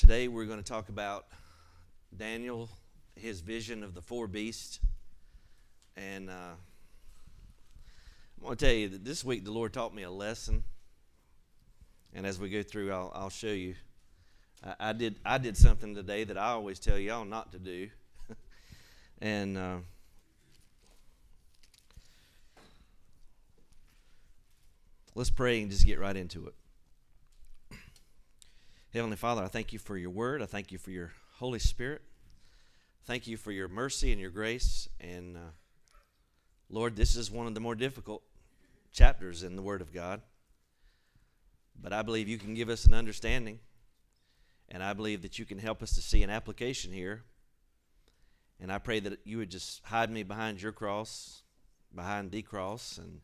Today we're going to talk about Daniel, his vision of the four beasts. And uh, I'm going to tell you that this week the Lord taught me a lesson. And as we go through, I'll, I'll show you. I, I, did, I did something today that I always tell y'all not to do. and uh, let's pray and just get right into it. Heavenly Father, I thank you for your word. I thank you for your Holy Spirit. Thank you for your mercy and your grace. And uh, Lord, this is one of the more difficult chapters in the Word of God. But I believe you can give us an understanding. And I believe that you can help us to see an application here. And I pray that you would just hide me behind your cross, behind the cross, and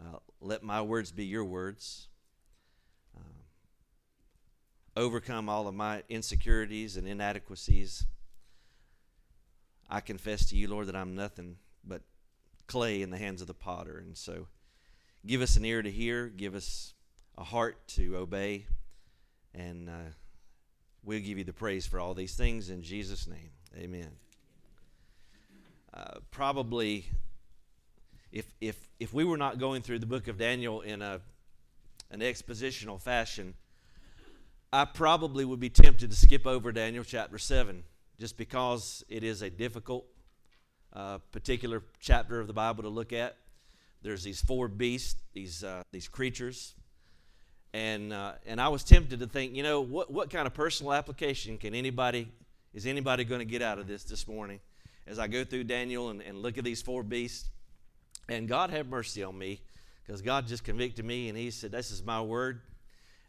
uh, let my words be your words overcome all of my insecurities and inadequacies. I confess to you, Lord, that I'm nothing but clay in the hands of the potter. And so give us an ear to hear, give us a heart to obey, and uh, we'll give you the praise for all these things in Jesus' name. Amen. Uh, probably, if, if, if we were not going through the book of Daniel in a, an expositional fashion, I probably would be tempted to skip over Daniel chapter 7 just because it is a difficult uh, particular chapter of the Bible to look at. There's these four beasts, these, uh, these creatures. And, uh, and I was tempted to think, you know, what, what kind of personal application can anybody, is anybody going to get out of this this morning as I go through Daniel and, and look at these four beasts? And God have mercy on me because God just convicted me and He said, This is my word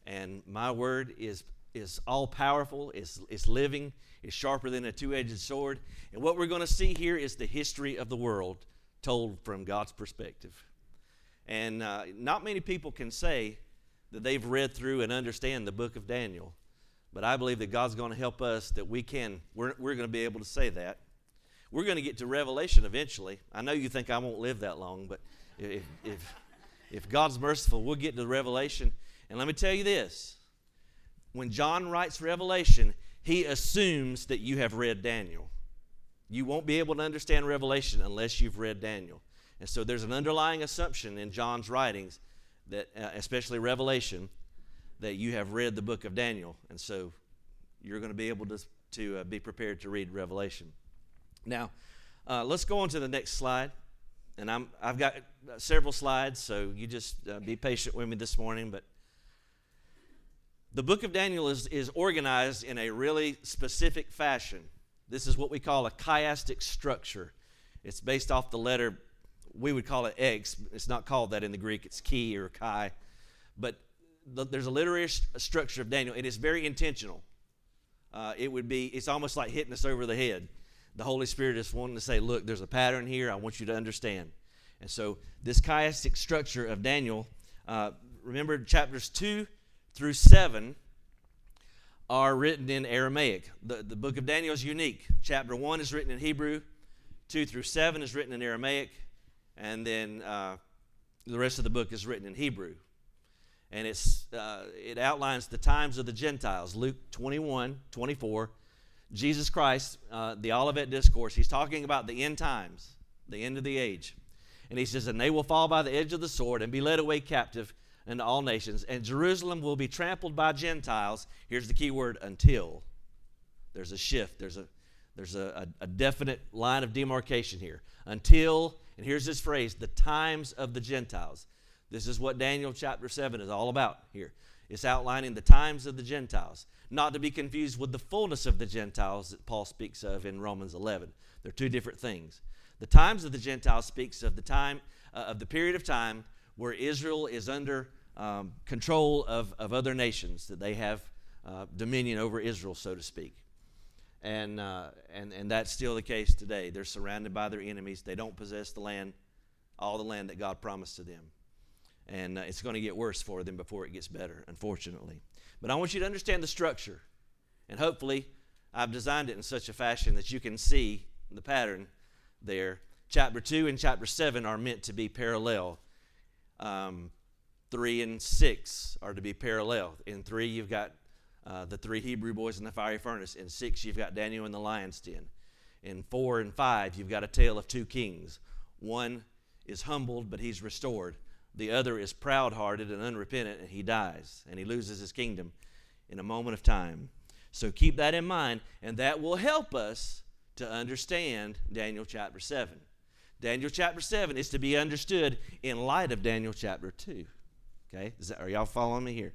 and my word is is all powerful, is is living, is sharper than a two-edged sword. And what we're going to see here is the history of the world told from God's perspective. And uh, not many people can say that they've read through and understand the book of Daniel. But I believe that God's going to help us that we can, we're, we're going to be able to say that. We're going to get to Revelation eventually. I know you think I won't live that long, but if, if, if God's merciful, we'll get to Revelation. And let me tell you this when John writes Revelation, he assumes that you have read Daniel. You won't be able to understand Revelation unless you've read Daniel. And so there's an underlying assumption in John's writings that uh, especially Revelation that you have read the book of Daniel. And so you're going to be able to to uh, be prepared to read Revelation. Now, uh, let's go on to the next slide. And I'm, I've got several slides, so you just uh, be patient with me this morning. But the book of Daniel is, is organized in a really specific fashion. This is what we call a chiastic structure. It's based off the letter, we would call it X. It's not called that in the Greek, it's chi or chi. But the, there's a literary st- structure of Daniel. And It is very intentional. Uh, it would be, it's almost like hitting us over the head. The Holy Spirit is wanting to say, look, there's a pattern here. I want you to understand. And so, this chiastic structure of Daniel, uh, remember chapters 2 through 7 are written in Aramaic. The, the book of Daniel is unique. Chapter 1 is written in Hebrew, 2 through 7 is written in Aramaic, and then uh, the rest of the book is written in Hebrew. And it's, uh, it outlines the times of the Gentiles. Luke 21, 24. Jesus Christ, uh, the Olivet Discourse, he's talking about the end times, the end of the age. And he says, And they will fall by the edge of the sword and be led away captive and all nations, and Jerusalem will be trampled by Gentiles. Here's the key word until. There's a shift, there's a there's a, a, a, definite line of demarcation here. Until, and here's this phrase, the times of the Gentiles. This is what Daniel chapter 7 is all about here. It's outlining the times of the Gentiles, not to be confused with the fullness of the Gentiles that Paul speaks of in Romans 11. They're two different things. The times of the Gentiles speaks of the time, uh, of the period of time where Israel is under um, control of, of other nations, that they have uh, dominion over Israel, so to speak. And, uh, and, and that's still the case today. They're surrounded by their enemies. They don't possess the land, all the land that God promised to them. And uh, it's going to get worse for them before it gets better, unfortunately. But I want you to understand the structure. And hopefully, I've designed it in such a fashion that you can see the pattern there. Chapter 2 and chapter 7 are meant to be parallel. Um, 3 and 6 are to be parallel. In 3, you've got uh, the three Hebrew boys in the fiery furnace. In six, you've got Daniel in the lion's den. In four and five, you've got a tale of two kings. One is humbled, but he's restored. The other is proud hearted and unrepentant, and he dies, and he loses his kingdom in a moment of time. So keep that in mind, and that will help us to understand Daniel chapter 7. Daniel chapter 7 is to be understood in light of Daniel chapter 2. Okay? That, are y'all following me here?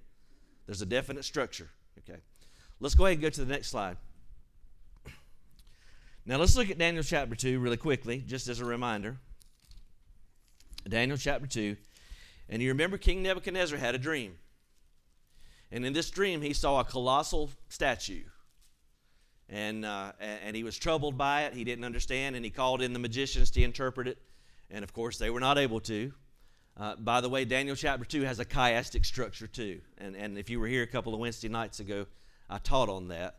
There's a definite structure. Okay. Let's go ahead and go to the next slide. Now let's look at Daniel chapter 2 really quickly, just as a reminder. Daniel chapter 2. And you remember King Nebuchadnezzar had a dream. And in this dream, he saw a colossal statue. And, uh, and he was troubled by it. He didn't understand, and he called in the magicians to interpret it. And of course, they were not able to. Uh, by the way, Daniel chapter 2 has a chiastic structure too. And, and if you were here a couple of Wednesday nights ago, I taught on that.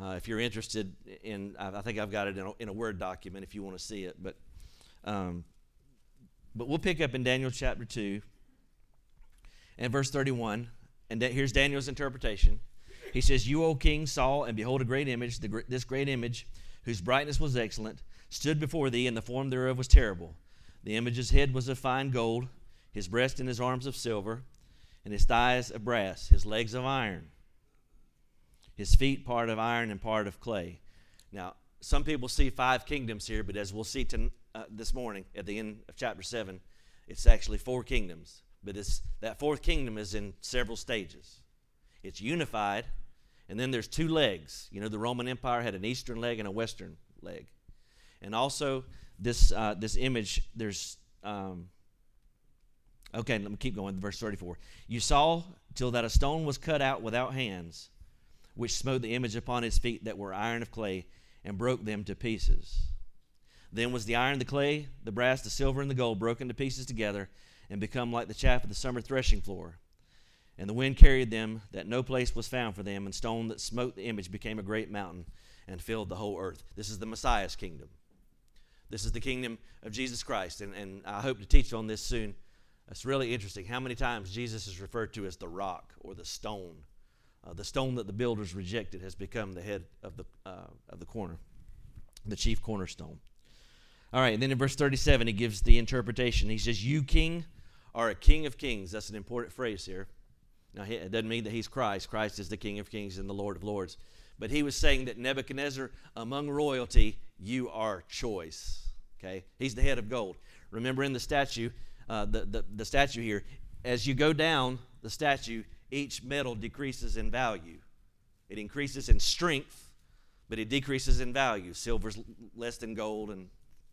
Uh, if you're interested in, I think I've got it in a, in a Word document if you want to see it. But, um, but we'll pick up in Daniel chapter 2 and verse 31. And here's Daniel's interpretation. He says, You, O king, saw, and behold, a great image. The, this great image, whose brightness was excellent, stood before thee, and the form thereof was terrible. The image's head was of fine gold his breast and his arms of silver, and his thighs of brass, his legs of iron, his feet part of iron and part of clay. Now, some people see five kingdoms here, but as we'll see to, uh, this morning at the end of chapter 7, it's actually four kingdoms. But it's, that fourth kingdom is in several stages. It's unified, and then there's two legs. You know, the Roman Empire had an eastern leg and a western leg. And also, this, uh, this image, there's um, Okay, let me keep going. Verse 34. You saw till that a stone was cut out without hands, which smote the image upon his feet that were iron of clay, and broke them to pieces. Then was the iron, the clay, the brass, the silver, and the gold broken to pieces together, and become like the chaff of the summer threshing floor. And the wind carried them, that no place was found for them, and stone that smote the image became a great mountain and filled the whole earth. This is the Messiah's kingdom. This is the kingdom of Jesus Christ, and, and I hope to teach on this soon it's really interesting how many times Jesus is referred to as the rock or the stone. Uh, the stone that the builders rejected has become the head of the, uh, of the corner, the chief cornerstone. All right, and then in verse 37, he gives the interpretation. He says, You, king, are a king of kings. That's an important phrase here. Now, it doesn't mean that he's Christ. Christ is the king of kings and the Lord of lords. But he was saying that Nebuchadnezzar, among royalty, you are choice. Okay? He's the head of gold. Remember in the statue, uh, the, the, the statue here, as you go down the statue, each metal decreases in value. It increases in strength, but it decreases in value. Silver's less than gold, and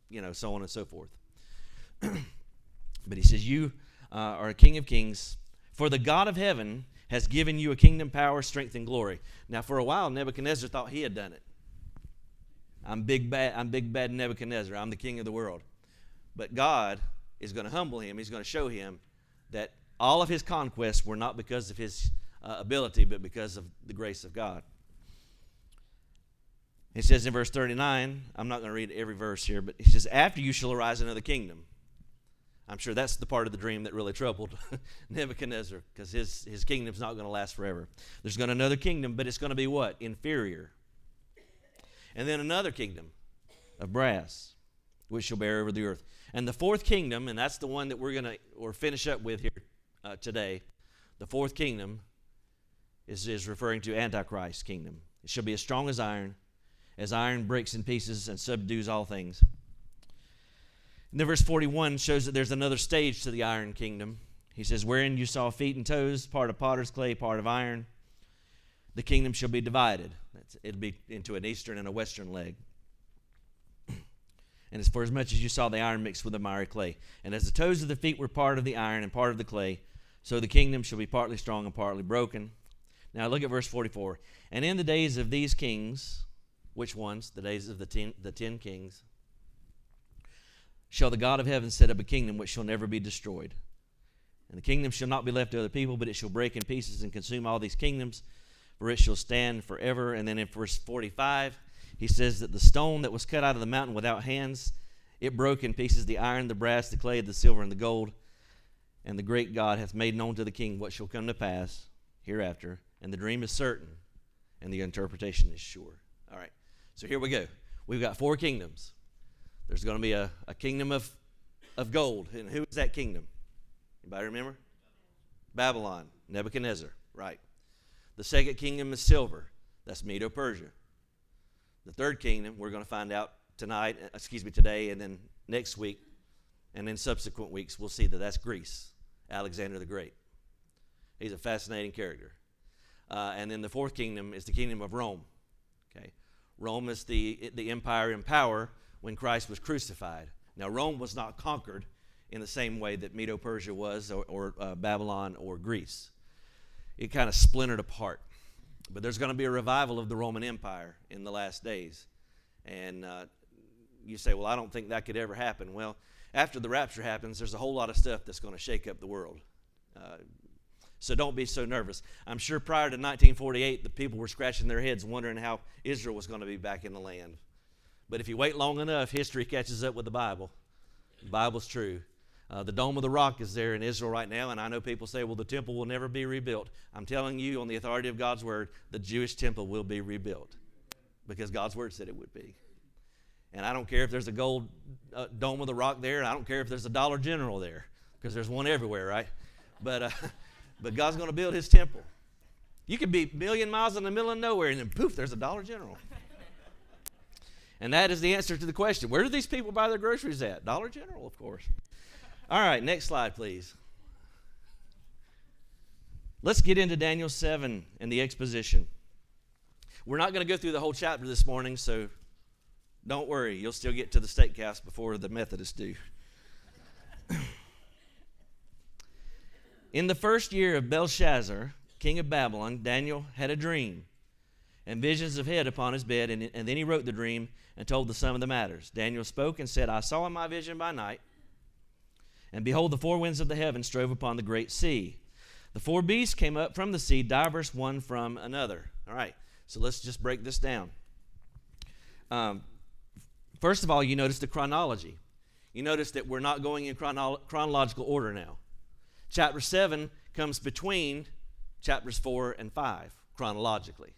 you know, so on and so forth. but he says, You uh, are a king of kings, for the God of heaven has given you a kingdom, power, strength, and glory. Now, for a while, Nebuchadnezzar thought he had done it. I'm big bad. I'm big bad Nebuchadnezzar. I'm the king of the world. But God is going to humble him. He's going to show him that all of his conquests were not because of his uh, ability, but because of the grace of God. He says in verse 39, I'm not going to read every verse here, but he says, After you shall arise another kingdom. I'm sure that's the part of the dream that really troubled Nebuchadnezzar because his, his kingdom's not going to last forever. There's going to another kingdom, but it's going to be what? Inferior. And then another kingdom of brass, which shall bear over the earth. And the fourth kingdom, and that's the one that we're going to or finish up with here uh, today, the fourth kingdom is, is referring to Antichrist kingdom. It shall be as strong as iron, as iron breaks in pieces and subdues all things. And then verse 41 shows that there's another stage to the iron kingdom. He says, Wherein you saw feet and toes, part of potter's clay, part of iron, the kingdom shall be divided. It'll be into an eastern and a western leg and as for as much as you saw the iron mixed with the miry clay. And as the toes of the feet were part of the iron and part of the clay, so the kingdom shall be partly strong and partly broken. Now look at verse 44. And in the days of these kings, which ones? The days of the ten, the ten kings, shall the God of heaven set up a kingdom which shall never be destroyed. And the kingdom shall not be left to other people, but it shall break in pieces and consume all these kingdoms, for it shall stand forever. And then in verse 45, he says that the stone that was cut out of the mountain without hands, it broke in pieces the iron, the brass, the clay, the silver, and the gold. And the great God hath made known to the king what shall come to pass hereafter. And the dream is certain. and the interpretation is sure. All right, so here we go. We've got four kingdoms. There's going to be a, a kingdom of, of gold. And who is that kingdom? Anybody remember? Babylon, Nebuchadnezzar, right. The second kingdom is silver. That's Medo Persia. The third kingdom, we're going to find out tonight, uh, excuse me, today, and then next week, and in subsequent weeks, we'll see that that's Greece, Alexander the Great. He's a fascinating character. Uh, and then the fourth kingdom is the kingdom of Rome. Okay, Rome is the the empire in power when Christ was crucified. Now Rome was not conquered in the same way that Medo Persia was, or, or uh, Babylon, or Greece. It kind of splintered apart. But there's going to be a revival of the Roman Empire in the last days. And uh, you say, well, I don't think that could ever happen. Well, after the rapture happens, there's a whole lot of stuff that's going to shake up the world. Uh, so don't be so nervous. I'm sure prior to 1948, the people were scratching their heads wondering how Israel was going to be back in the land. But if you wait long enough, history catches up with the Bible. The Bible's true. Uh, the Dome of the Rock is there in Israel right now, and I know people say, well, the temple will never be rebuilt. I'm telling you, on the authority of God's word, the Jewish temple will be rebuilt because God's word said it would be. And I don't care if there's a gold uh, Dome of the Rock there, I don't care if there's a Dollar General there because there's one everywhere, right? But, uh, but God's going to build his temple. You could be a million miles in the middle of nowhere, and then poof, there's a Dollar General. And that is the answer to the question where do these people buy their groceries at? Dollar General, of course. All right, next slide, please. Let's get into Daniel 7 and the exposition. We're not going to go through the whole chapter this morning, so don't worry. You'll still get to the steakhouse before the Methodists do. In the first year of Belshazzar, king of Babylon, Daniel had a dream and visions of head upon his bed, and, and then he wrote the dream and told the sum of the matters. Daniel spoke and said, I saw in my vision by night and behold, the four winds of the heaven strove upon the great sea. The four beasts came up from the sea, diverse one from another. All right, so let's just break this down. Um, first of all, you notice the chronology. You notice that we're not going in chrono- chronological order now. Chapter 7 comes between chapters 4 and 5 chronologically.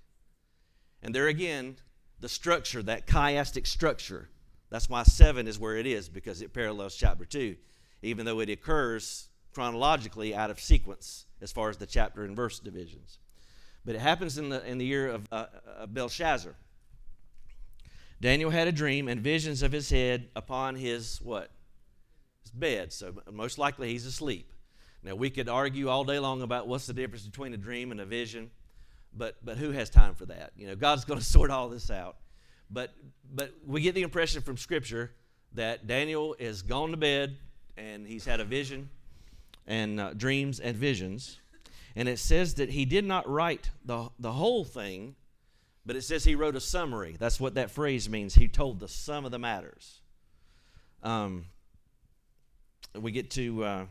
And there again, the structure, that chiastic structure, that's why 7 is where it is, because it parallels chapter 2 even though it occurs chronologically out of sequence as far as the chapter and verse divisions. But it happens in the, in the year of uh, uh, Belshazzar. Daniel had a dream and visions of his head upon his what? His bed. So most likely he's asleep. Now we could argue all day long about what's the difference between a dream and a vision, but but who has time for that? You know, God's going to sort all this out. But but we get the impression from Scripture that Daniel is gone to bed and he's had a vision and uh, dreams and visions. And it says that he did not write the, the whole thing, but it says he wrote a summary. That's what that phrase means. He told the sum of the matters. Um, we get to, uh,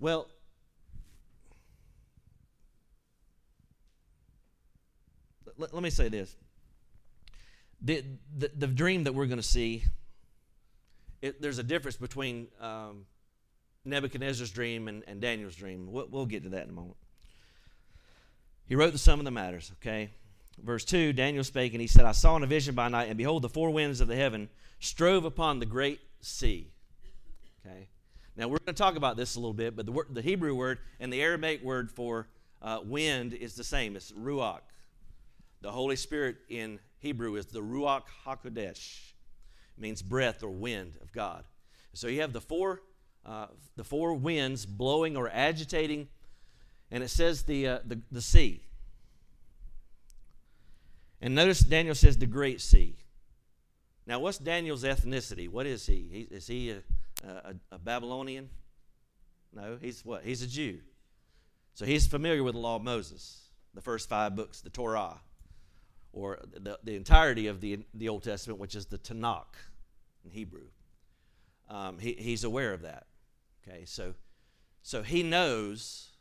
well, let, let me say this. The, the, the dream that we're going to see it, there's a difference between um, Nebuchadnezzar's dream and, and Daniel's dream. We'll, we'll get to that in a moment. He wrote the sum of the matters, okay? Verse 2 Daniel spake, and he said, I saw in a vision by night, and behold, the four winds of the heaven strove upon the great sea. Okay? Now, we're going to talk about this a little bit, but the, word, the Hebrew word and the Aramaic word for uh, wind is the same. It's ruach. The Holy Spirit in Hebrew is the Ruach HaKodesh means breath or wind of God. So you have the four, uh, the four winds blowing or agitating, and it says the, uh, the, the sea. And notice Daniel says the great sea. Now, what's Daniel's ethnicity? What is he? he is he a, a, a Babylonian? No, he's what? He's a Jew. So he's familiar with the law of Moses, the first five books, the Torah or the, the entirety of the, the Old Testament, which is the Tanakh in Hebrew. Um, he, he's aware of that. Okay, so, so he knows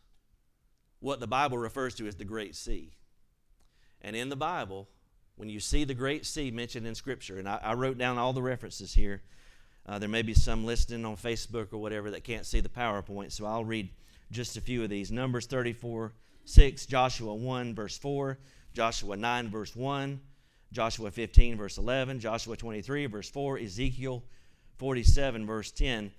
what the Bible refers to as the Great Sea. And in the Bible, when you see the Great Sea mentioned in Scripture, and I, I wrote down all the references here. Uh, there may be some listening on Facebook or whatever that can't see the PowerPoint, so I'll read just a few of these. Numbers 34 6, Joshua 1, verse 4, Joshua 9, verse 1, Joshua 15, verse 11, Joshua 23, verse 4, Ezekiel 47, verse 10,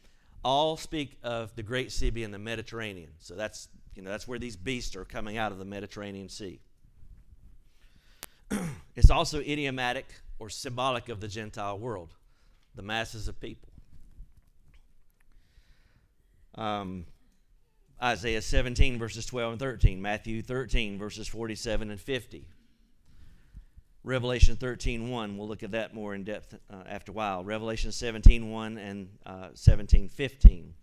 all speak of the Great Sea being the Mediterranean. So that's, you know, that's where these beasts are coming out of the Mediterranean Sea. it's also idiomatic or symbolic of the Gentile world, the masses of people. Um, Isaiah 17, verses 12 and 13, Matthew 13, verses 47 and 50. Revelation 13, 1, we'll look at that more in depth uh, after a while. Revelation 17, 1 and uh, 17, 15.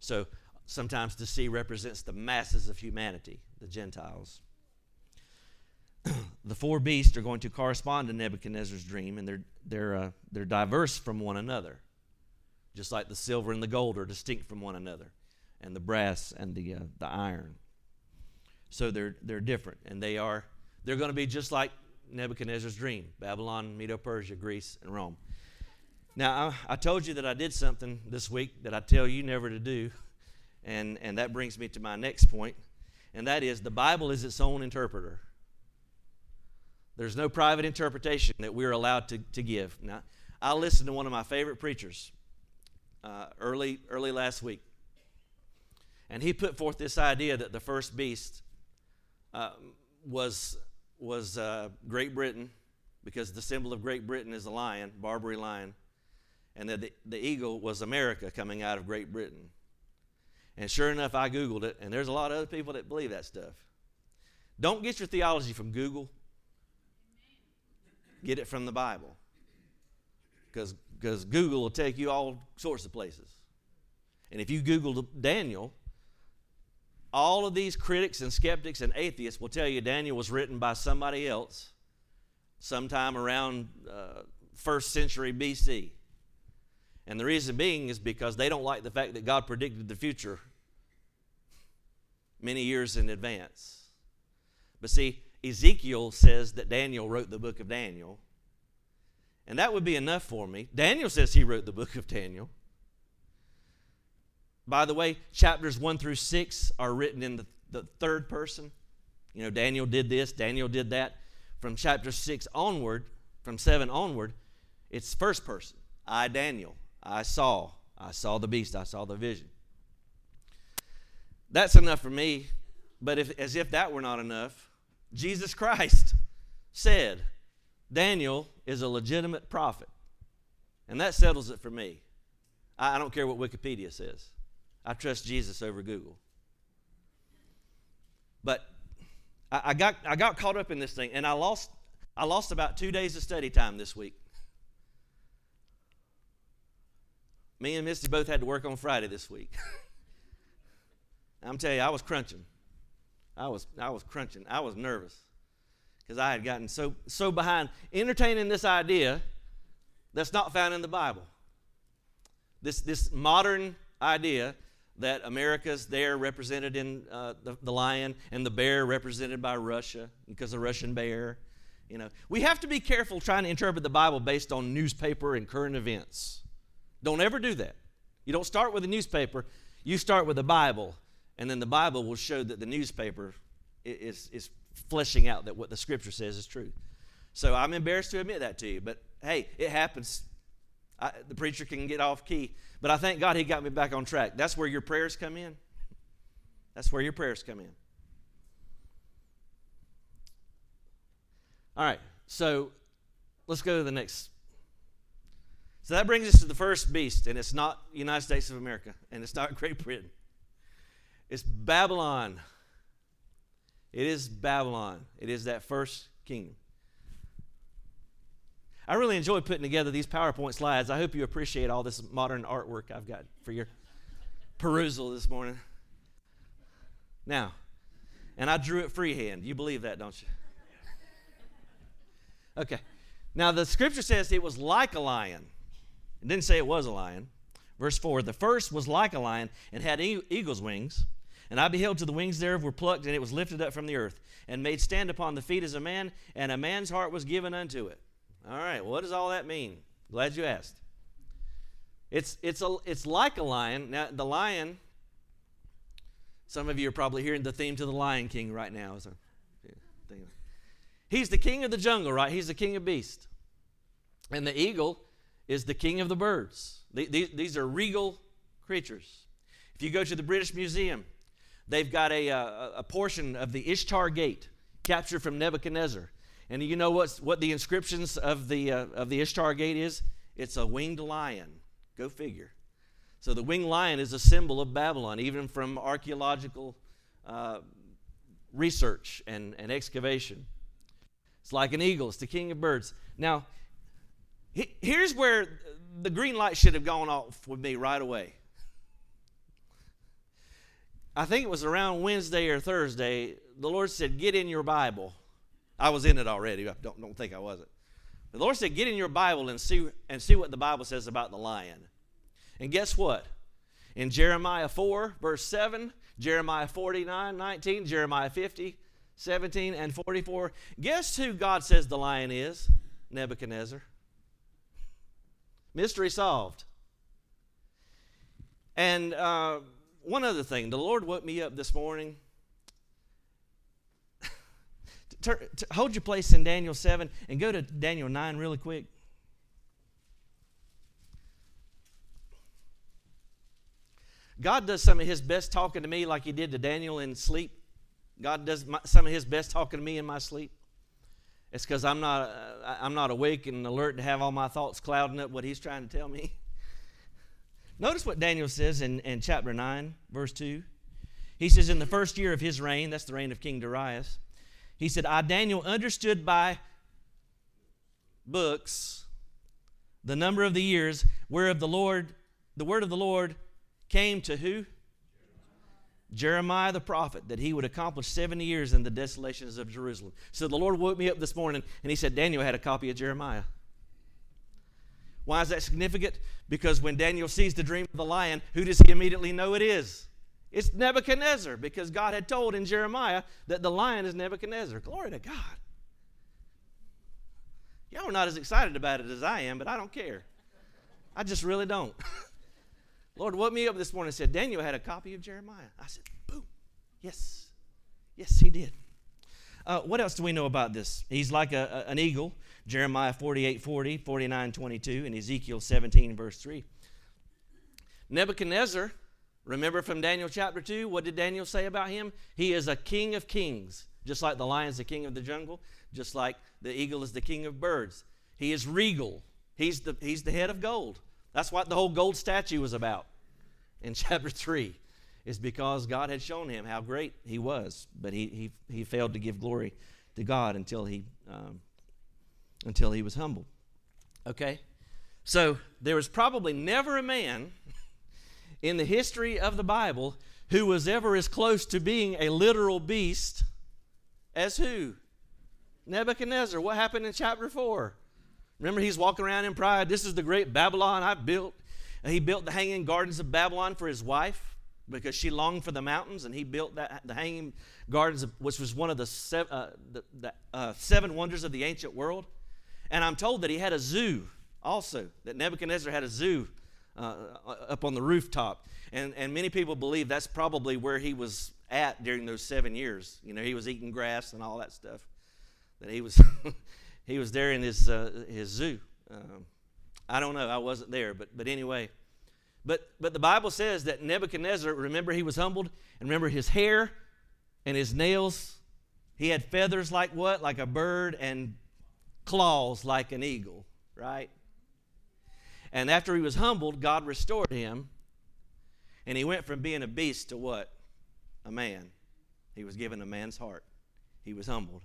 So sometimes the sea represents the masses of humanity, the Gentiles. the four beasts are going to correspond to Nebuchadnezzar's dream, and they're, they're, uh, they're diverse from one another, just like the silver and the gold are distinct from one another, and the brass and the, uh, the iron. So they're, they're different, and they are they're going to be just like Nebuchadnezzar's dream Babylon, Medo Persia, Greece, and Rome. Now, I, I, told you that I did something this week that I tell you never to do, and, and that brings me to my next point, and that is the Bible is its own interpreter. There's no private interpretation that we're allowed to, to give. Now, I listened to one of my favorite preachers uh, early, early last week, and he put forth this idea that the first beast uh, was was uh, Great Britain, because the symbol of Great Britain is a lion, Barbary lion, and that the, the eagle was America coming out of Great Britain. And sure enough, I Googled it, and there's a lot of other people that believe that stuff. Don't get your theology from Google, get it from the Bible. Because Google will take you all sorts of places. And if you Google Daniel, all of these critics and skeptics and atheists will tell you Daniel was written by somebody else sometime around uh, first century BC. And the reason being is because they don't like the fact that God predicted the future many years in advance. But see, Ezekiel says that Daniel wrote the book of Daniel. And that would be enough for me. Daniel says he wrote the book of Daniel. By the way, chapters 1 through 6 are written in the, the third person. You know, Daniel did this, Daniel did that. From chapter 6 onward, from 7 onward, it's first person. I, Daniel, I saw. I saw the beast, I saw the vision. That's enough for me. But if, as if that were not enough, Jesus Christ said Daniel is a legitimate prophet. And that settles it for me. I, I don't care what Wikipedia says. I trust Jesus over Google. But I, I, got, I got caught up in this thing, and I lost, I lost about two days of study time this week. Me and Misty both had to work on Friday this week. I'm telling you, I was crunching. I was, I was crunching. I was nervous because I had gotten so, so behind entertaining this idea that's not found in the Bible. This, this modern idea that America's there represented in uh, the, the lion and the bear represented by Russia because the Russian bear. You know, we have to be careful trying to interpret the Bible based on newspaper and current events. Don't ever do that. You don't start with a newspaper, you start with the Bible, and then the Bible will show that the newspaper is, is fleshing out that what the scripture says is true. So I'm embarrassed to admit that to you, but hey, it happens. I, the preacher can get off key. But I thank God he got me back on track. That's where your prayers come in. That's where your prayers come in. All right, so let's go to the next. So that brings us to the first beast, and it's not United States of America, and it's not Great Britain. It's Babylon. It is Babylon. It is that first kingdom. I really enjoy putting together these PowerPoint slides. I hope you appreciate all this modern artwork I've got for your perusal this morning. Now, and I drew it freehand. You believe that, don't you? Okay. Now, the scripture says it was like a lion. It didn't say it was a lion. Verse 4 The first was like a lion and had eagle's wings. And I beheld till the wings thereof were plucked, and it was lifted up from the earth, and made stand upon the feet as a man, and a man's heart was given unto it. All right, what does all that mean? Glad you asked. It's, it's, a, it's like a lion. Now, the lion Some of you are probably hearing the theme to the Lion King right now. So, He's the king of the jungle, right? He's the king of beasts. And the eagle is the king of the birds. These are regal creatures. If you go to the British Museum, they've got a, a, a portion of the Ishtar Gate captured from Nebuchadnezzar. And you know what's, what the inscriptions of the, uh, of the Ishtar Gate is? It's a winged lion. Go figure. So the winged lion is a symbol of Babylon, even from archaeological uh, research and, and excavation. It's like an eagle, it's the king of birds. Now, he, here's where the green light should have gone off with me right away. I think it was around Wednesday or Thursday, the Lord said, Get in your Bible. I was in it already. I don't, don't think I wasn't. The Lord said, Get in your Bible and see, and see what the Bible says about the lion. And guess what? In Jeremiah 4, verse 7, Jeremiah 49, 19, Jeremiah 50, 17, and 44, guess who God says the lion is? Nebuchadnezzar. Mystery solved. And uh, one other thing, the Lord woke me up this morning. Hold your place in Daniel 7 and go to Daniel 9 really quick. God does some of his best talking to me like he did to Daniel in sleep. God does my, some of his best talking to me in my sleep. It's because I'm not, uh, I'm not awake and alert to have all my thoughts clouding up what he's trying to tell me. Notice what Daniel says in, in chapter 9, verse 2. He says, In the first year of his reign, that's the reign of King Darius, he said, I, Daniel, understood by books the number of the years whereof the Lord, the word of the Lord came to who? Jeremiah the prophet, that he would accomplish 70 years in the desolations of Jerusalem. So the Lord woke me up this morning and he said, Daniel had a copy of Jeremiah. Why is that significant? Because when Daniel sees the dream of the lion, who does he immediately know it is? It's Nebuchadnezzar, because God had told in Jeremiah that the lion is Nebuchadnezzar. Glory to God. Y'all are not as excited about it as I am, but I don't care. I just really don't. Lord woke me up this morning and said, Daniel had a copy of Jeremiah. I said, boom. Yes. Yes, he did. Uh, what else do we know about this? He's like a, a, an eagle. Jeremiah 48 40, 49 22, and Ezekiel 17, verse 3. Nebuchadnezzar, remember from Daniel chapter 2, what did Daniel say about him? He is a king of kings, just like the lion is the king of the jungle, just like the eagle is the king of birds. He is regal, he's the, he's the head of gold. That's what the whole gold statue was about in chapter 3, is because God had shown him how great he was, but he, he, he failed to give glory to God until he, um, until he was humbled. Okay? So there was probably never a man in the history of the Bible who was ever as close to being a literal beast as who? Nebuchadnezzar. What happened in chapter 4? Remember, he's walking around in pride. This is the great Babylon I built. And he built the hanging gardens of Babylon for his wife because she longed for the mountains, and he built that the hanging gardens, of, which was one of the, seven, uh, the, the uh, seven wonders of the ancient world. And I'm told that he had a zoo also, that Nebuchadnezzar had a zoo uh, up on the rooftop. And, and many people believe that's probably where he was at during those seven years. You know, he was eating grass and all that stuff. That he was he was there in his uh, his zoo. Um, I don't know. I wasn't there, but but anyway. But but the Bible says that Nebuchadnezzar. Remember, he was humbled, and remember his hair and his nails. He had feathers like what? Like a bird, and claws like an eagle. Right. And after he was humbled, God restored him, and he went from being a beast to what? A man. He was given a man's heart. He was humbled.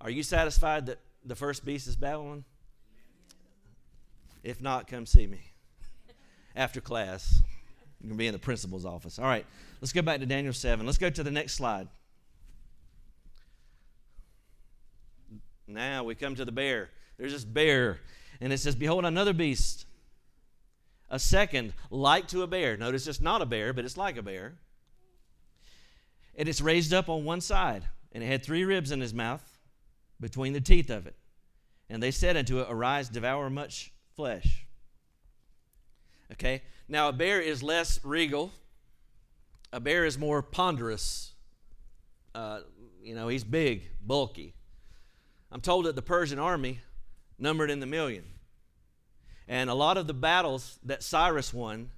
Are you satisfied that the first beast is Babylon? If not, come see me after class. You can be in the principal's office. All right, let's go back to Daniel 7. Let's go to the next slide. Now we come to the bear. There's this bear, and it says, Behold, another beast, a second, like to a bear. Notice it's not a bear, but it's like a bear. And it's raised up on one side, and it had three ribs in his mouth between the teeth of it. And they said unto it, Arise, devour much flesh. Okay? Now, a bear is less regal a bear is more ponderous. Uh, you know, he's big, bulky. I'm told that the Persian army numbered in the million. And a lot of the battles that Cyrus won,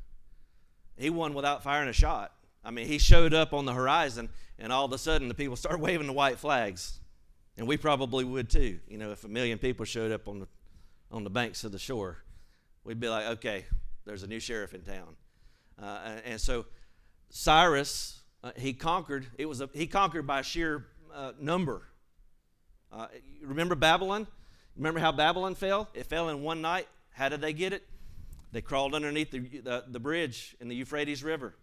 he won without firing a shot. I mean, he showed up on the horizon, and all of a sudden the people started waving the white flags. And we probably would too, you know, if a million people showed up on the, on the banks of the shore. We'd be like, okay, there's a new sheriff in town. Uh, and so Cyrus, uh, he conquered, it was a, he conquered by sheer uh, number. Uh, remember Babylon? Remember how Babylon fell? It fell in one night. How did they get it? They crawled underneath the, the, the bridge in the Euphrates River.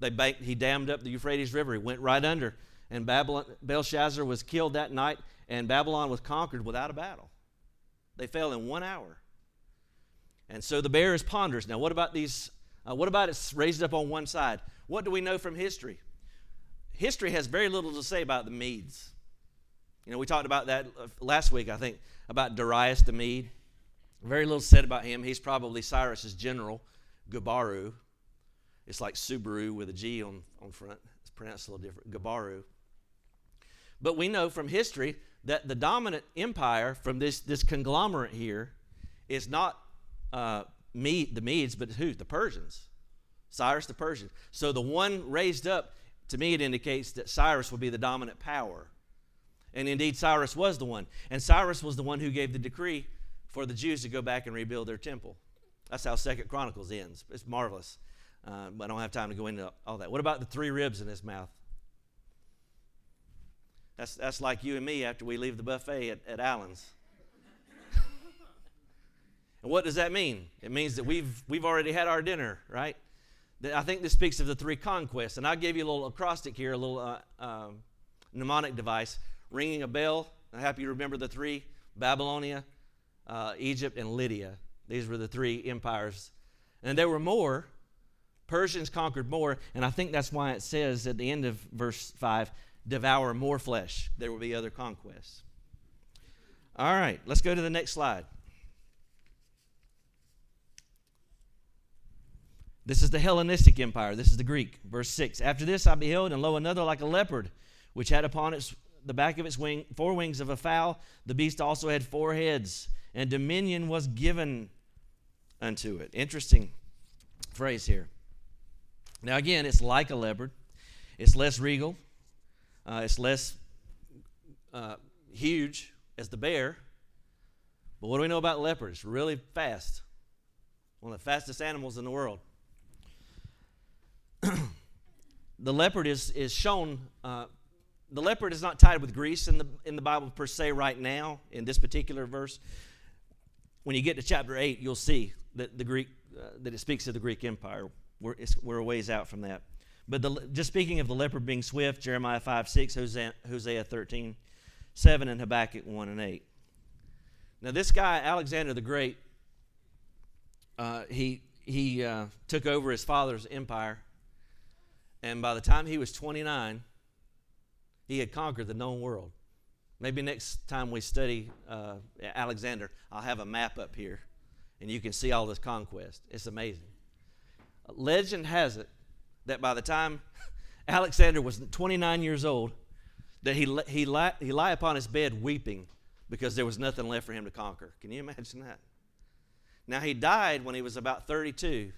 They banked, he dammed up the Euphrates River. He went right under. And Babylon, Belshazzar was killed that night, and Babylon was conquered without a battle. They fell in one hour. And so the bear is ponderous. Now, what about these? Uh, what about it's raised up on one side? What do we know from history? History has very little to say about the Medes. You know, we talked about that uh, last week, I think, about Darius the Mede. Very little said about him. He's probably Cyrus's general, Gubaru. It's like Subaru with a G on, on front. It's pronounced a little different. Gubaru. But we know from history that the dominant empire from this, this conglomerate here is not uh, the Medes, but who? The Persians. Cyrus the Persian. So the one raised up, to me, it indicates that Cyrus will be the dominant power. And indeed, Cyrus was the one. And Cyrus was the one who gave the decree for the Jews to go back and rebuild their temple. That's how Second Chronicles ends. It's marvelous. Uh, but I don't have time to go into all that. What about the three ribs in his mouth? That's, that's like you and me after we leave the buffet at, at Allen's. and what does that mean? It means that we've, we've already had our dinner, right? I think this speaks of the three conquests. And I'll give you a little acrostic here, a little uh, um, mnemonic device. Ringing a bell. I hope you remember the three Babylonia, uh, Egypt, and Lydia. These were the three empires. And there were more. Persians conquered more. And I think that's why it says at the end of verse 5 devour more flesh. There will be other conquests. All right, let's go to the next slide. This is the Hellenistic Empire. This is the Greek. Verse 6. After this I beheld, and lo, another like a leopard, which had upon its the back of its wing four wings of a fowl. The beast also had four heads, and dominion was given unto it. Interesting phrase here. Now, again, it's like a leopard, it's less regal, uh, it's less uh, huge as the bear. But what do we know about leopards? Really fast. One of the fastest animals in the world. the leopard is, is shown, uh, the leopard is not tied with Greece in the, in the Bible per se right now, in this particular verse. When you get to chapter 8, you'll see that, the Greek, uh, that it speaks of the Greek Empire. We're, we're a ways out from that. But the, just speaking of the leopard being swift, Jeremiah 5 6, Hosea, Hosea 13 7, and Habakkuk 1 and 8. Now, this guy, Alexander the Great, uh, he, he uh, took over his father's empire and by the time he was 29, he had conquered the known world. Maybe next time we study uh, Alexander, I'll have a map up here and you can see all this conquest. It's amazing. Legend has it that by the time Alexander was 29 years old, that he, he, lie, he lie upon his bed weeping because there was nothing left for him to conquer. Can you imagine that? Now, he died when he was about 32,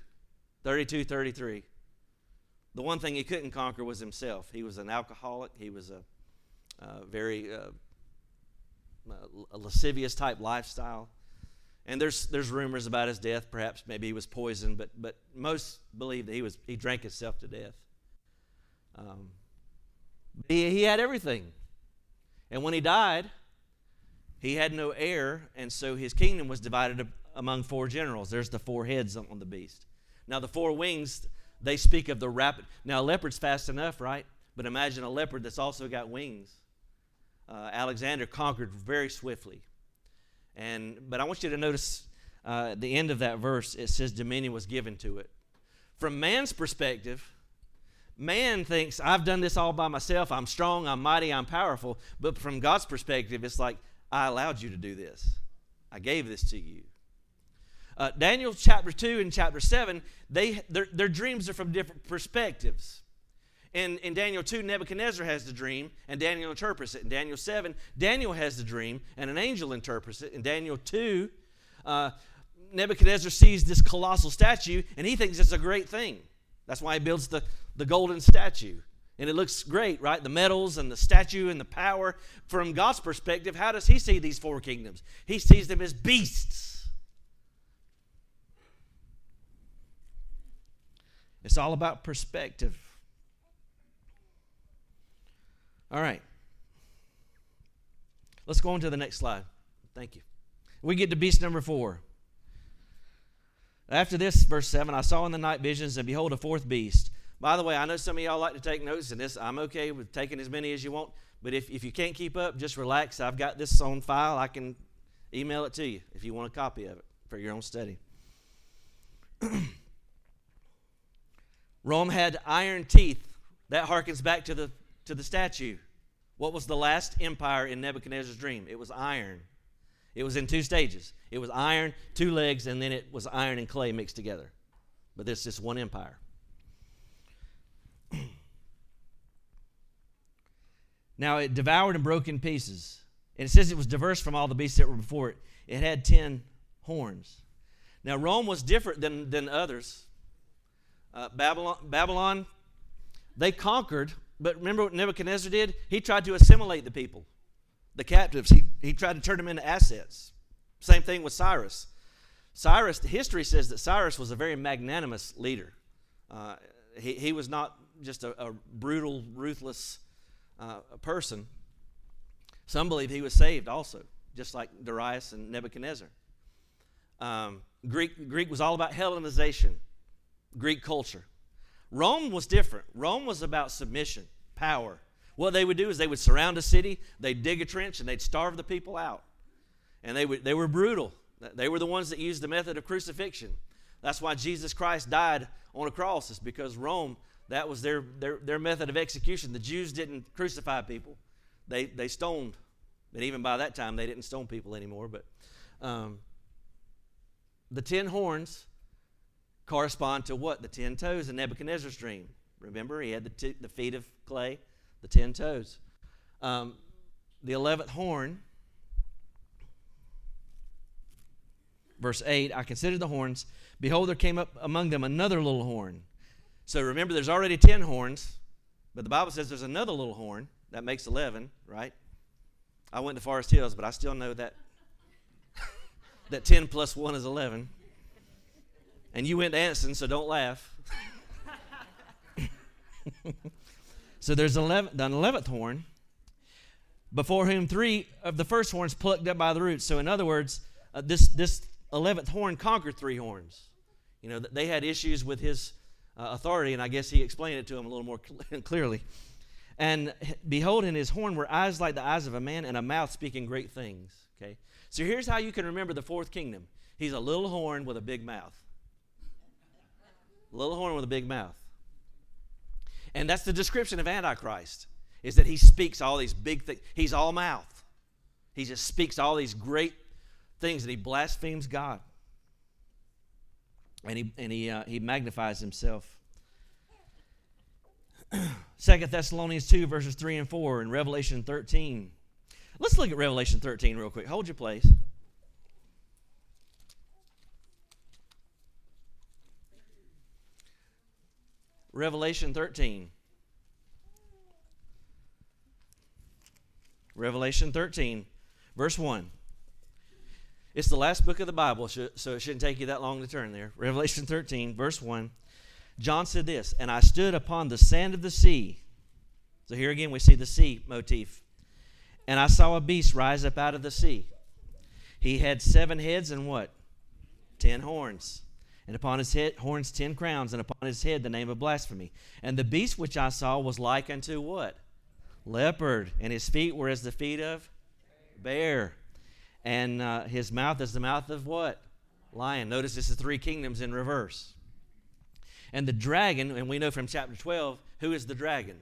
32, 33. The one thing he couldn't conquer was himself. He was an alcoholic. He was a, very uh, a lascivious type lifestyle. And there's there's rumors about his death. Perhaps maybe he was poisoned, but but most believe that he was he drank himself to death. Um, he, he had everything, and when he died, he had no heir, and so his kingdom was divided among four generals. There's the four heads on the beast. Now the four wings they speak of the rapid. Now, a leopard's fast enough, right? But imagine a leopard that's also got wings. Uh, Alexander conquered very swiftly. And, but I want you to notice uh, the end of that verse, it says dominion was given to it. From man's perspective, man thinks, I've done this all by myself. I'm strong, I'm mighty, I'm powerful. But from God's perspective, it's like, I allowed you to do this, I gave this to you. Uh, Daniel chapter 2 and chapter 7, they, their, their dreams are from different perspectives. In, in Daniel 2, Nebuchadnezzar has the dream, and Daniel interprets it. In Daniel 7, Daniel has the dream, and an angel interprets it. In Daniel 2, uh, Nebuchadnezzar sees this colossal statue, and he thinks it's a great thing. That's why he builds the, the golden statue. And it looks great, right? The metals and the statue and the power. From God's perspective, how does he see these four kingdoms? He sees them as beasts. It's all about perspective. All right. Let's go on to the next slide. Thank you. We get to beast number four. After this, verse 7, I saw in the night visions, and behold, a fourth beast. By the way, I know some of y'all like to take notes, and this I'm okay with taking as many as you want. But if, if you can't keep up, just relax. I've got this on file. I can email it to you if you want a copy of it for your own study. Rome had iron teeth. That harkens back to the, to the statue. What was the last empire in Nebuchadnezzar's dream? It was iron. It was in two stages. It was iron, two legs, and then it was iron and clay mixed together. But this is one empire. now it devoured and broke in pieces. And it says it was diverse from all the beasts that were before it. It had ten horns. Now Rome was different than, than others. Uh, Babylon, Babylon, they conquered, but remember what Nebuchadnezzar did? He tried to assimilate the people the captives. He, he tried to turn them into assets. Same thing with Cyrus. Cyrus, history says that Cyrus was a very magnanimous leader. Uh, he, he was not just a, a brutal, ruthless uh, person. Some believe he was saved also, just like Darius and Nebuchadnezzar. Um, Greek, Greek was all about Hellenization, Greek culture. Rome was different. Rome was about submission, power, what they would do is they would surround a city, they'd dig a trench, and they'd starve the people out. And they, would, they were brutal. They were the ones that used the method of crucifixion. That's why Jesus Christ died on a cross, is because Rome, that was their, their, their method of execution. The Jews didn't crucify people, they, they stoned. And even by that time, they didn't stone people anymore. But um, the ten horns correspond to what? The ten toes in Nebuchadnezzar's dream. Remember, he had the, t- the feet of clay, the ten toes. Um, the eleventh horn, verse 8 I considered the horns. Behold, there came up among them another little horn. So remember, there's already ten horns, but the Bible says there's another little horn. That makes 11, right? I went to Forest Hills, but I still know that that 10 plus 1 is 11. And you went to Anson, so don't laugh. So there's 11, the 11th horn, before whom three of the first horns plucked up by the roots. So, in other words, uh, this, this 11th horn conquered three horns. You know, they had issues with his uh, authority, and I guess he explained it to them a little more cl- clearly. And behold, in his horn were eyes like the eyes of a man, and a mouth speaking great things. Okay? So here's how you can remember the fourth kingdom he's a little horn with a big mouth. Little horn with a big mouth. And that's the description of Antichrist, is that he speaks all these big things. He's all mouth. He just speaks all these great things and he blasphemes God. And he, and he, uh, he magnifies himself. Second Thessalonians 2, verses 3 and 4, and Revelation 13. Let's look at Revelation 13 real quick. Hold your place. Revelation 13. Revelation 13, verse 1. It's the last book of the Bible, so it shouldn't take you that long to turn there. Revelation 13, verse 1. John said this, And I stood upon the sand of the sea. So here again we see the sea motif. And I saw a beast rise up out of the sea. He had seven heads and what? Ten horns and upon his head horns ten crowns, and upon his head the name of blasphemy. And the beast which I saw was like unto what? Leopard, and his feet were as the feet of bear, and uh, his mouth as the mouth of what? Lion. Notice this is three kingdoms in reverse. And the dragon, and we know from chapter 12, who is the dragon?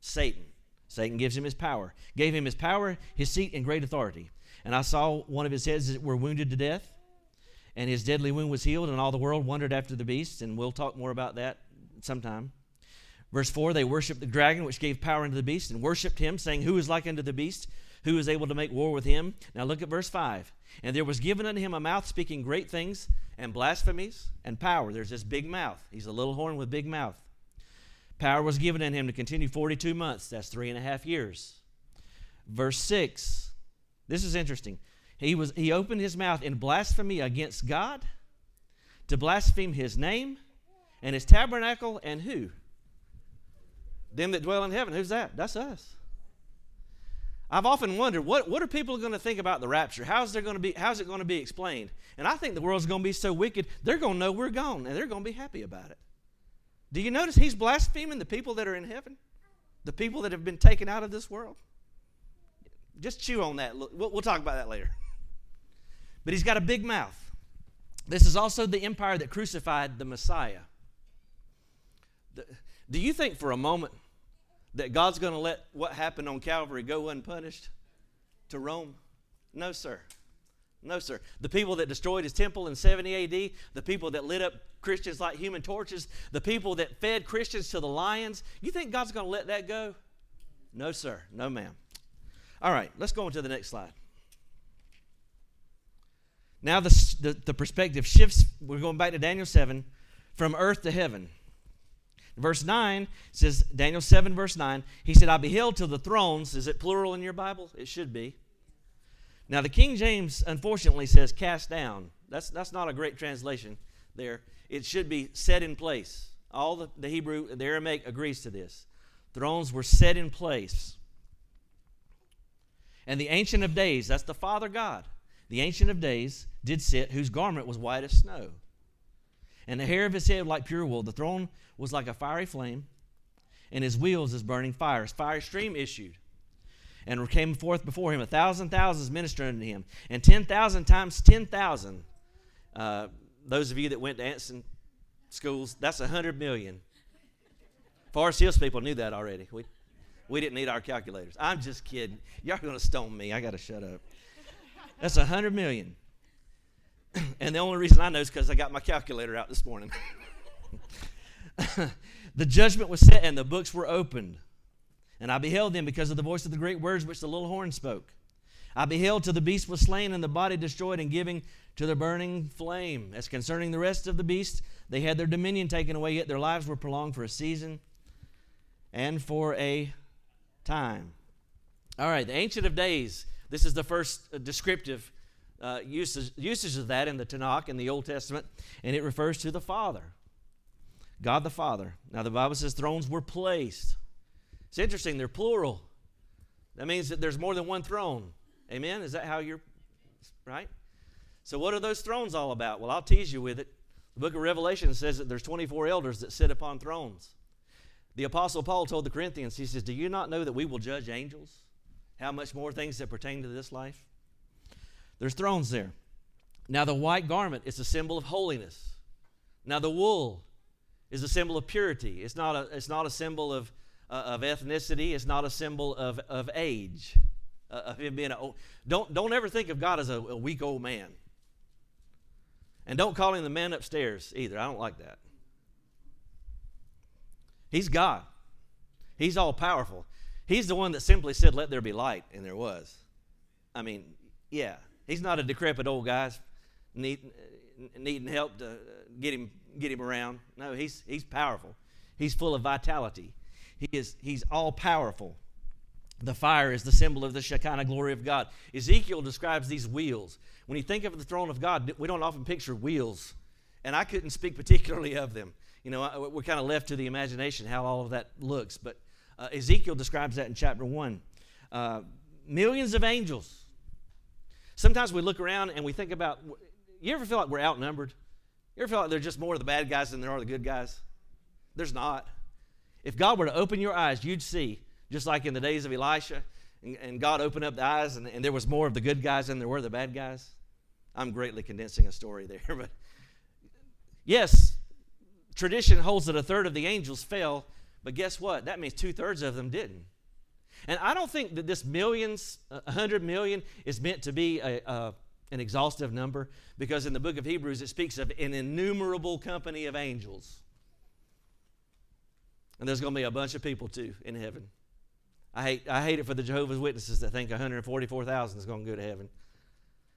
Satan. Satan gives him his power. Gave him his power, his seat, and great authority. And I saw one of his heads that were wounded to death and his deadly wound was healed, and all the world wondered after the beast, and we'll talk more about that sometime. Verse 4 They worshiped the dragon, which gave power unto the beast, and worshiped him, saying, Who is like unto the beast? Who is able to make war with him? Now look at verse 5. And there was given unto him a mouth speaking great things and blasphemies and power. There's this big mouth. He's a little horn with big mouth. Power was given unto him to continue 42 months. That's three and a half years. Verse 6. This is interesting. He, was, he opened his mouth in blasphemy against God to blaspheme his name and his tabernacle and who? Them that dwell in heaven. Who's that? That's us. I've often wondered what, what are people going to think about the rapture? How's there going to be how's it going to be explained? And I think the world's going to be so wicked, they're going to know we're gone and they're going to be happy about it. Do you notice he's blaspheming the people that are in heaven? The people that have been taken out of this world? Just chew on that. We'll, we'll talk about that later. But he's got a big mouth. This is also the empire that crucified the Messiah. Do you think for a moment that God's going to let what happened on Calvary go unpunished to Rome? No, sir. No, sir. The people that destroyed his temple in 70 AD, the people that lit up Christians like human torches, the people that fed Christians to the lions, you think God's going to let that go? No, sir. No, ma'am. All right, let's go on to the next slide. Now the, the, the perspective shifts. We're going back to Daniel 7 from earth to heaven. Verse 9 says, Daniel 7, verse 9, he said, I beheld till the thrones. Is it plural in your Bible? It should be. Now, the King James, unfortunately, says cast down. That's, that's not a great translation there. It should be set in place. All the, the Hebrew, the Aramaic agrees to this. Thrones were set in place. And the Ancient of Days, that's the Father God, the Ancient of Days did sit, whose garment was white as snow and the hair of his head like pure wool. The throne was like a fiery flame, and his wheels as burning fire. fire stream issued, and came forth before him. A thousand thousands ministered unto him, and ten thousand times ten thousand. Uh, those of you that went to Anson schools, that's a hundred million. Forest Hills people knew that already. We, we didn't need our calculators. I'm just kidding. Y'all going to stone me. I got to shut up. That's a hundred million. and the only reason I know is because I got my calculator out this morning. the judgment was set and the books were opened. And I beheld them because of the voice of the great words which the little horn spoke. I beheld till the beast was slain and the body destroyed and giving to the burning flame. As concerning the rest of the beasts, they had their dominion taken away, yet their lives were prolonged for a season and for a time. All right, the Ancient of Days. This is the first uh, descriptive uh, usage, usage of that in the Tanakh in the Old Testament, and it refers to the Father, God the Father. Now, the Bible says thrones were placed. It's interesting, they're plural. That means that there's more than one throne. Amen? Is that how you're, right? So, what are those thrones all about? Well, I'll tease you with it. The book of Revelation says that there's 24 elders that sit upon thrones. The Apostle Paul told the Corinthians, he says, Do you not know that we will judge angels? How much more things that pertain to this life? There's thrones there. Now, the white garment is a symbol of holiness. Now, the wool is a symbol of purity. It's not a, it's not a symbol of, uh, of ethnicity. It's not a symbol of, of age, uh, of him being a, don't, don't ever think of God as a, a weak old man. And don't call him the man upstairs either. I don't like that. He's God. He's all powerful. He's the one that simply said, Let there be light, and there was. I mean, yeah. He's not a decrepit old guy need, needing help to get him, get him around. No, he's, he's powerful. He's full of vitality. He is, he's all powerful. The fire is the symbol of the Shekinah glory of God. Ezekiel describes these wheels. When you think of the throne of God, we don't often picture wheels. And I couldn't speak particularly of them. You know, we're kind of left to the imagination how all of that looks. But uh, Ezekiel describes that in chapter 1. Uh, millions of angels Sometimes we look around and we think about you ever feel like we're outnumbered? You ever feel like there's just more of the bad guys than there are the good guys? There's not. If God were to open your eyes, you'd see, just like in the days of Elisha, and, and God opened up the eyes, and, and there was more of the good guys than there were the bad guys. I'm greatly condensing a story there, but yes, tradition holds that a third of the angels fell, but guess what? That means two thirds of them didn't. And I don't think that this millions, a hundred million, is meant to be a, an exhaustive number because in the book of Hebrews it speaks of an innumerable company of angels. And there's going to be a bunch of people too in heaven. I hate, I hate it for the Jehovah's Witnesses that think 144,000 is going to go to heaven.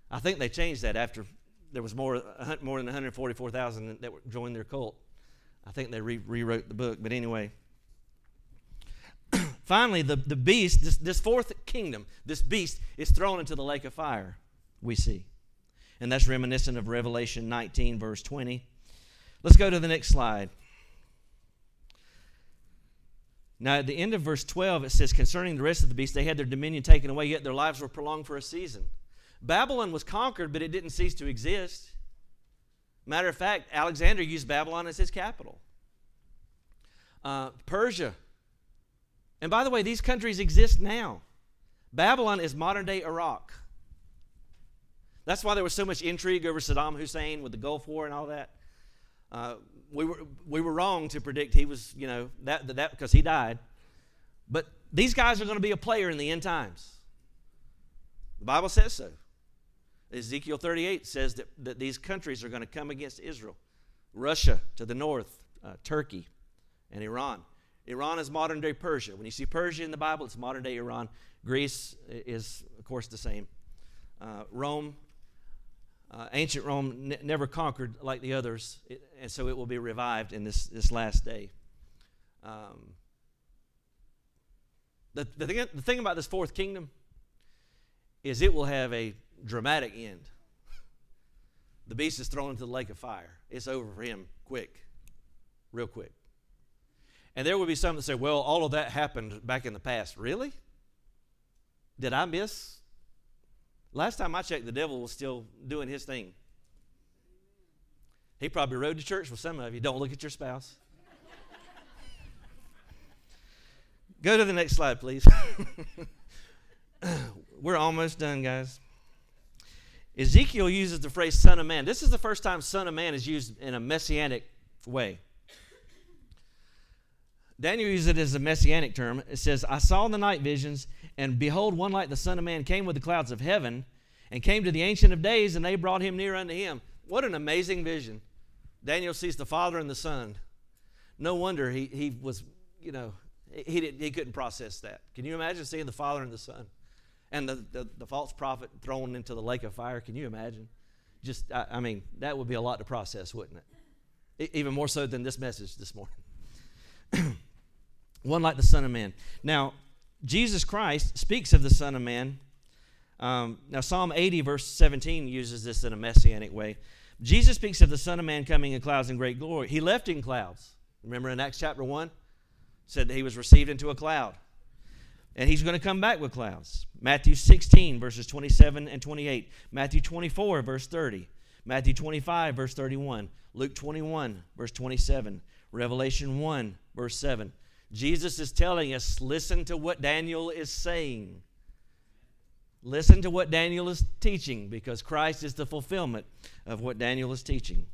I think they changed that after there was more, more than 144,000 that joined their cult. I think they re- rewrote the book. But anyway, finally, the, the beast, this, this fourth kingdom, this beast is thrown into the lake of fire, we see. And that's reminiscent of Revelation 19, verse 20. Let's go to the next slide. Now, at the end of verse 12, it says, Concerning the rest of the beasts, they had their dominion taken away, yet their lives were prolonged for a season. Babylon was conquered, but it didn't cease to exist. Matter of fact, Alexander used Babylon as his capital. Uh, Persia. And by the way, these countries exist now. Babylon is modern day Iraq. That's why there was so much intrigue over Saddam Hussein with the Gulf War and all that. Uh, we were we were wrong to predict he was you know that that because he died. But these guys are going to be a player in the end times. The Bible says so. Ezekiel 38 says that, that these countries are going to come against Israel. Russia to the north, uh, Turkey, and Iran. Iran is modern day Persia. When you see Persia in the Bible, it's modern day Iran. Greece is, of course, the same. Uh, Rome uh, ancient Rome n- never conquered like the others, it, and so it will be revived in this, this last day. Um, the, the, thing, the thing about this fourth kingdom is it will have a dramatic end. The beast is thrown into the lake of fire. It's over for him quick, real quick. And there would be some that say, well, all of that happened back in the past. Really? Did I miss Last time I checked, the devil was still doing his thing. He probably rode to church with some of you. Don't look at your spouse. Go to the next slide, please. We're almost done, guys. Ezekiel uses the phrase son of man. This is the first time son of man is used in a messianic way. Daniel uses it as a messianic term. It says, I saw in the night visions, and behold, one like the Son of Man came with the clouds of heaven, and came to the Ancient of Days, and they brought him near unto him. What an amazing vision. Daniel sees the Father and the Son. No wonder he, he was, you know, he, did, he couldn't process that. Can you imagine seeing the Father and the Son? And the, the, the false prophet thrown into the lake of fire? Can you imagine? Just, I, I mean, that would be a lot to process, wouldn't it? Even more so than this message this morning. one like the Son of Man. Now, Jesus Christ speaks of the Son of Man. Um, now, Psalm 80, verse 17, uses this in a messianic way. Jesus speaks of the Son of Man coming in clouds in great glory. He left in clouds. Remember in Acts chapter 1? Said that he was received into a cloud. And he's going to come back with clouds. Matthew 16, verses 27 and 28. Matthew 24, verse 30. Matthew 25, verse 31. Luke 21, verse 27. Revelation 1, verse 7. Jesus is telling us listen to what Daniel is saying. Listen to what Daniel is teaching because Christ is the fulfillment of what Daniel is teaching.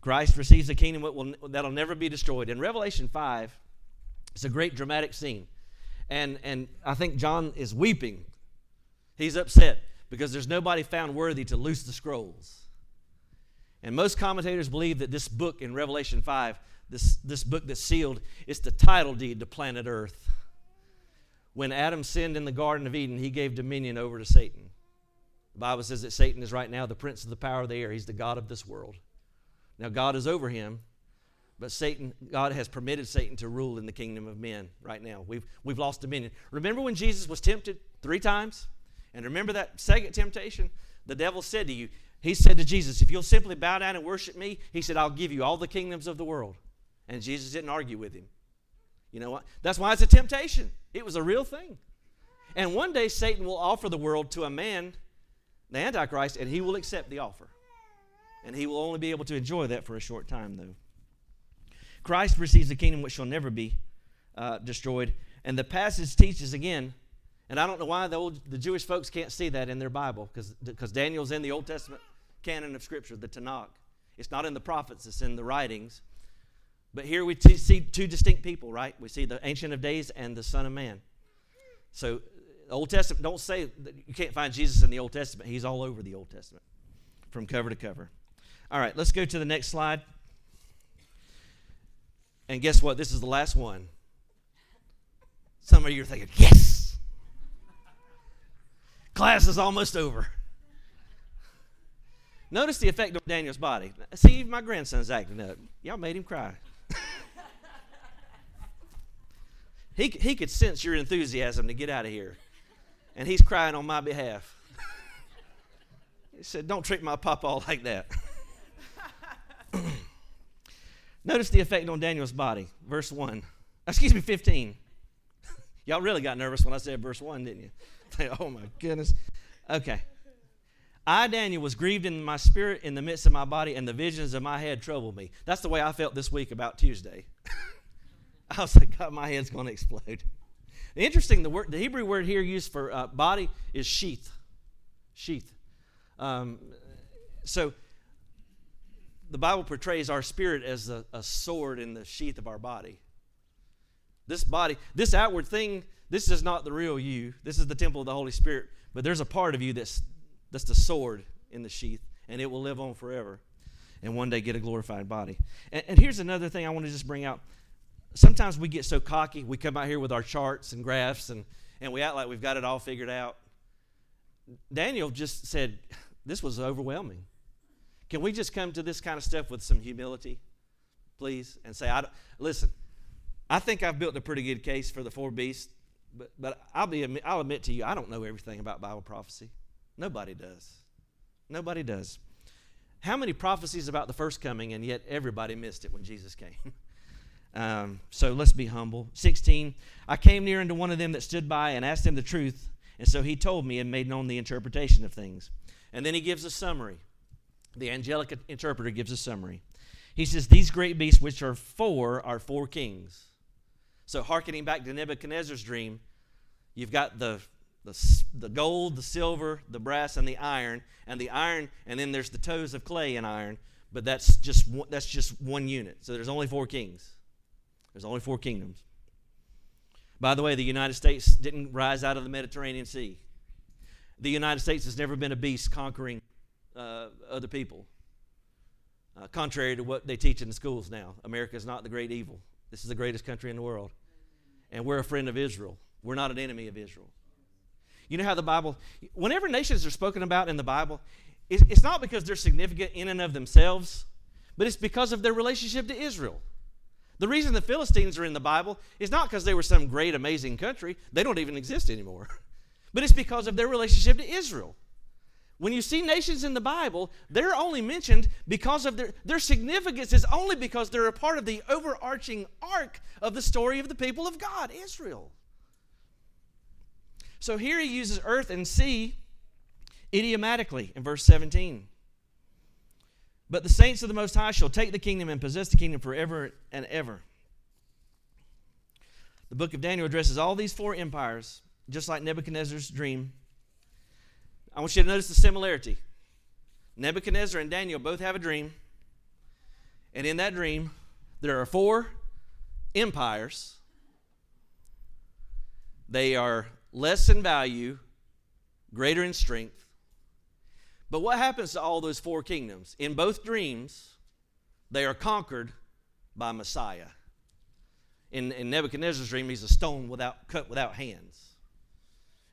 Christ receives a kingdom that will, that'll never be destroyed. In Revelation 5, it's a great dramatic scene. And, and I think John is weeping. He's upset because there's nobody found worthy to loose the scrolls. And most commentators believe that this book in Revelation 5 this, this book that's sealed, it's the title deed to planet Earth. When Adam sinned in the Garden of Eden, he gave dominion over to Satan. The Bible says that Satan is right now the prince of the power of the air. He's the God of this world. Now, God is over him, but Satan, God has permitted Satan to rule in the kingdom of men right now. We've, we've lost dominion. Remember when Jesus was tempted three times? And remember that second temptation? The devil said to you, He said to Jesus, If you'll simply bow down and worship me, He said, I'll give you all the kingdoms of the world. And Jesus didn't argue with him. You know what? That's why it's a temptation. It was a real thing. And one day Satan will offer the world to a man, the Antichrist, and he will accept the offer. And he will only be able to enjoy that for a short time, though. Christ receives a kingdom which shall never be uh, destroyed. And the passage teaches again, and I don't know why the, old, the Jewish folks can't see that in their Bible, because Daniel's in the Old Testament canon of Scripture, the Tanakh. It's not in the prophets, it's in the writings. But here we t- see two distinct people, right? We see the Ancient of Days and the Son of Man. So, Old Testament, don't say that you can't find Jesus in the Old Testament. He's all over the Old Testament from cover to cover. All right, let's go to the next slide. And guess what? This is the last one. Some of you are thinking, yes! Class is almost over. Notice the effect on Daniel's body. See, my grandson's acting up. Y'all made him cry. He, he could sense your enthusiasm to get out of here. And he's crying on my behalf. he said, Don't treat my papa like that. Notice the effect on Daniel's body. Verse 1. Excuse me, 15. Y'all really got nervous when I said verse 1, didn't you? oh my goodness. Okay. I, Daniel, was grieved in my spirit in the midst of my body, and the visions of my head troubled me. That's the way I felt this week about Tuesday. I was like, God, my head's going to explode. Interesting, the word, the Hebrew word here used for uh, body is sheath. Sheath. Um, so the Bible portrays our spirit as a, a sword in the sheath of our body. This body, this outward thing, this is not the real you. This is the temple of the Holy Spirit. But there's a part of you that's that's the sword in the sheath, and it will live on forever, and one day get a glorified body. And, and here's another thing I want to just bring out. Sometimes we get so cocky, we come out here with our charts and graphs, and and we act like we've got it all figured out. Daniel just said, "This was overwhelming." Can we just come to this kind of stuff with some humility, please, and say, I listen, I think I've built a pretty good case for the four beasts, but, but I'll, be, I'll admit to you, I don't know everything about Bible prophecy. Nobody does. Nobody does. How many prophecies about the first coming, and yet everybody missed it when Jesus came? um, so let's be humble. 16, I came near unto one of them that stood by and asked him the truth, and so he told me and made known the interpretation of things. And then he gives a summary. The angelic interpreter gives a summary. He says, These great beasts, which are four, are four kings. So, hearkening back to Nebuchadnezzar's dream, you've got the, the, the gold, the silver, the brass, and the iron. And the iron, and then there's the toes of clay and iron, but that's just, that's just one unit. So, there's only four kings, there's only four kingdoms. By the way, the United States didn't rise out of the Mediterranean Sea. The United States has never been a beast conquering uh, other people. Uh, contrary to what they teach in the schools now, America is not the great evil. This is the greatest country in the world. And we're a friend of Israel. We're not an enemy of Israel. You know how the Bible, whenever nations are spoken about in the Bible, it's, it's not because they're significant in and of themselves, but it's because of their relationship to Israel. The reason the Philistines are in the Bible is not because they were some great, amazing country. They don't even exist anymore. But it's because of their relationship to Israel. When you see nations in the Bible, they're only mentioned because of their, their significance is only because they're a part of the overarching arc of the story of the people of God, Israel. So here he uses earth and sea idiomatically in verse 17. But the saints of the Most High shall take the kingdom and possess the kingdom forever and ever. The book of Daniel addresses all these four empires, just like Nebuchadnezzar's dream I want you to notice the similarity. Nebuchadnezzar and Daniel both have a dream. And in that dream, there are four empires. They are less in value, greater in strength. But what happens to all those four kingdoms? In both dreams, they are conquered by Messiah. In, in Nebuchadnezzar's dream, he's a stone without, cut without hands.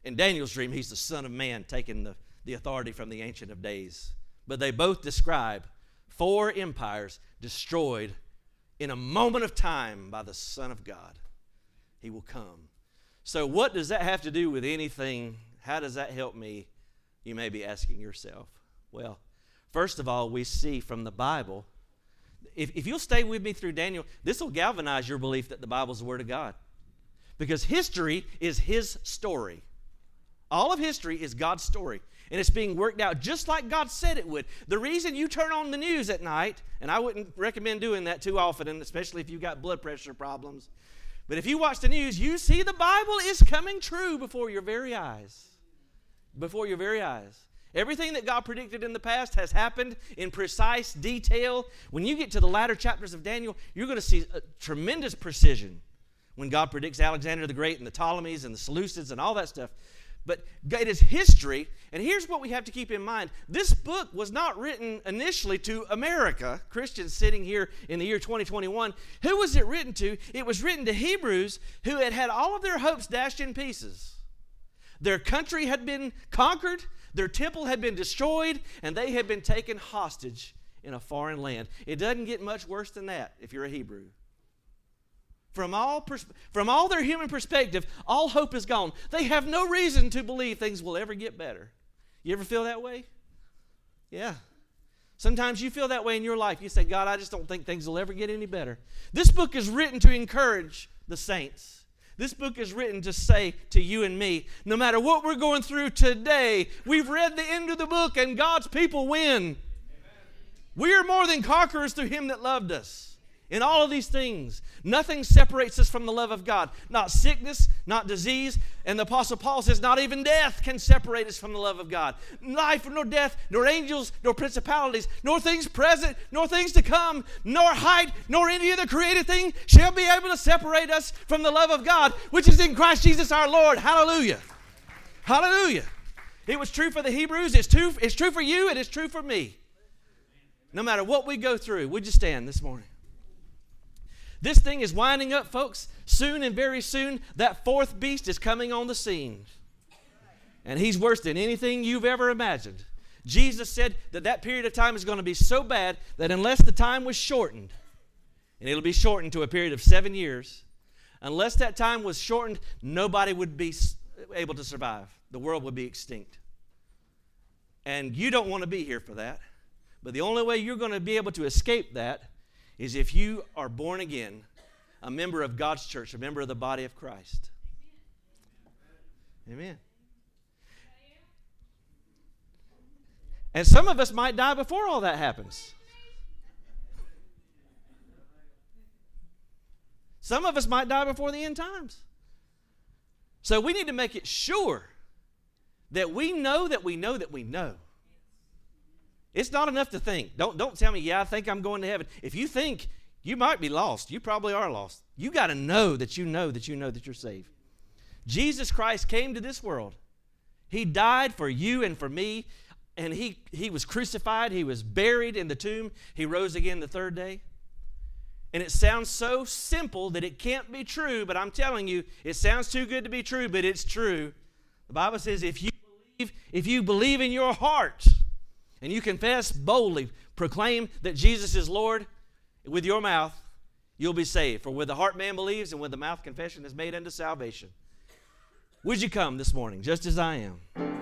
In Daniel's dream, he's the Son of Man taking the, the authority from the Ancient of Days. But they both describe four empires destroyed in a moment of time by the Son of God. He will come. So, what does that have to do with anything? How does that help me? You may be asking yourself. Well, first of all, we see from the Bible, if, if you'll stay with me through Daniel, this will galvanize your belief that the Bible is the Word of God. Because history is His story. All of history is God's story, and it's being worked out just like God said it would. The reason you turn on the news at night, and I wouldn't recommend doing that too often, and especially if you've got blood pressure problems, but if you watch the news, you see the Bible is coming true before your very eyes. Before your very eyes. Everything that God predicted in the past has happened in precise detail. When you get to the latter chapters of Daniel, you're going to see tremendous precision when God predicts Alexander the Great and the Ptolemies and the Seleucids and all that stuff. but it is history. And here's what we have to keep in mind this book was not written initially to America, Christians sitting here in the year 2021. Who was it written to? It was written to Hebrews who had had all of their hopes dashed in pieces. Their country had been conquered, their temple had been destroyed, and they had been taken hostage in a foreign land. It doesn't get much worse than that if you're a Hebrew. From all, pers- from all their human perspective, all hope is gone. They have no reason to believe things will ever get better. You ever feel that way? Yeah. Sometimes you feel that way in your life. You say, God, I just don't think things will ever get any better. This book is written to encourage the saints. This book is written to say to you and me no matter what we're going through today, we've read the end of the book and God's people win. Amen. We are more than conquerors through Him that loved us. In all of these things, nothing separates us from the love of God. Not sickness, not disease. And the Apostle Paul says, not even death can separate us from the love of God. Life nor death, nor angels, nor principalities, nor things present, nor things to come, nor height, nor any other created thing shall be able to separate us from the love of God, which is in Christ Jesus our Lord. Hallelujah. Hallelujah. It was true for the Hebrews, it's true, it's true for you, it is true for me. No matter what we go through, would you stand this morning? This thing is winding up, folks. Soon and very soon, that fourth beast is coming on the scene. And he's worse than anything you've ever imagined. Jesus said that that period of time is going to be so bad that unless the time was shortened, and it'll be shortened to a period of seven years, unless that time was shortened, nobody would be able to survive. The world would be extinct. And you don't want to be here for that. But the only way you're going to be able to escape that is if you are born again, a member of God's church, a member of the body of Christ. Amen. And some of us might die before all that happens. Some of us might die before the end times. So we need to make it sure that we know that we know that we know it's not enough to think. Don't, don't tell me, yeah, I think I'm going to heaven. If you think you might be lost, you probably are lost. You got to know that you know that you know that you're saved. Jesus Christ came to this world. He died for you and for me, and he, he was crucified. He was buried in the tomb. He rose again the third day. And it sounds so simple that it can't be true, but I'm telling you, it sounds too good to be true, but it's true. The Bible says if you believe, if you believe in your heart, and you confess boldly, proclaim that Jesus is Lord with your mouth, you'll be saved. For with the heart man believes, and with the mouth confession is made unto salvation. Would you come this morning, just as I am?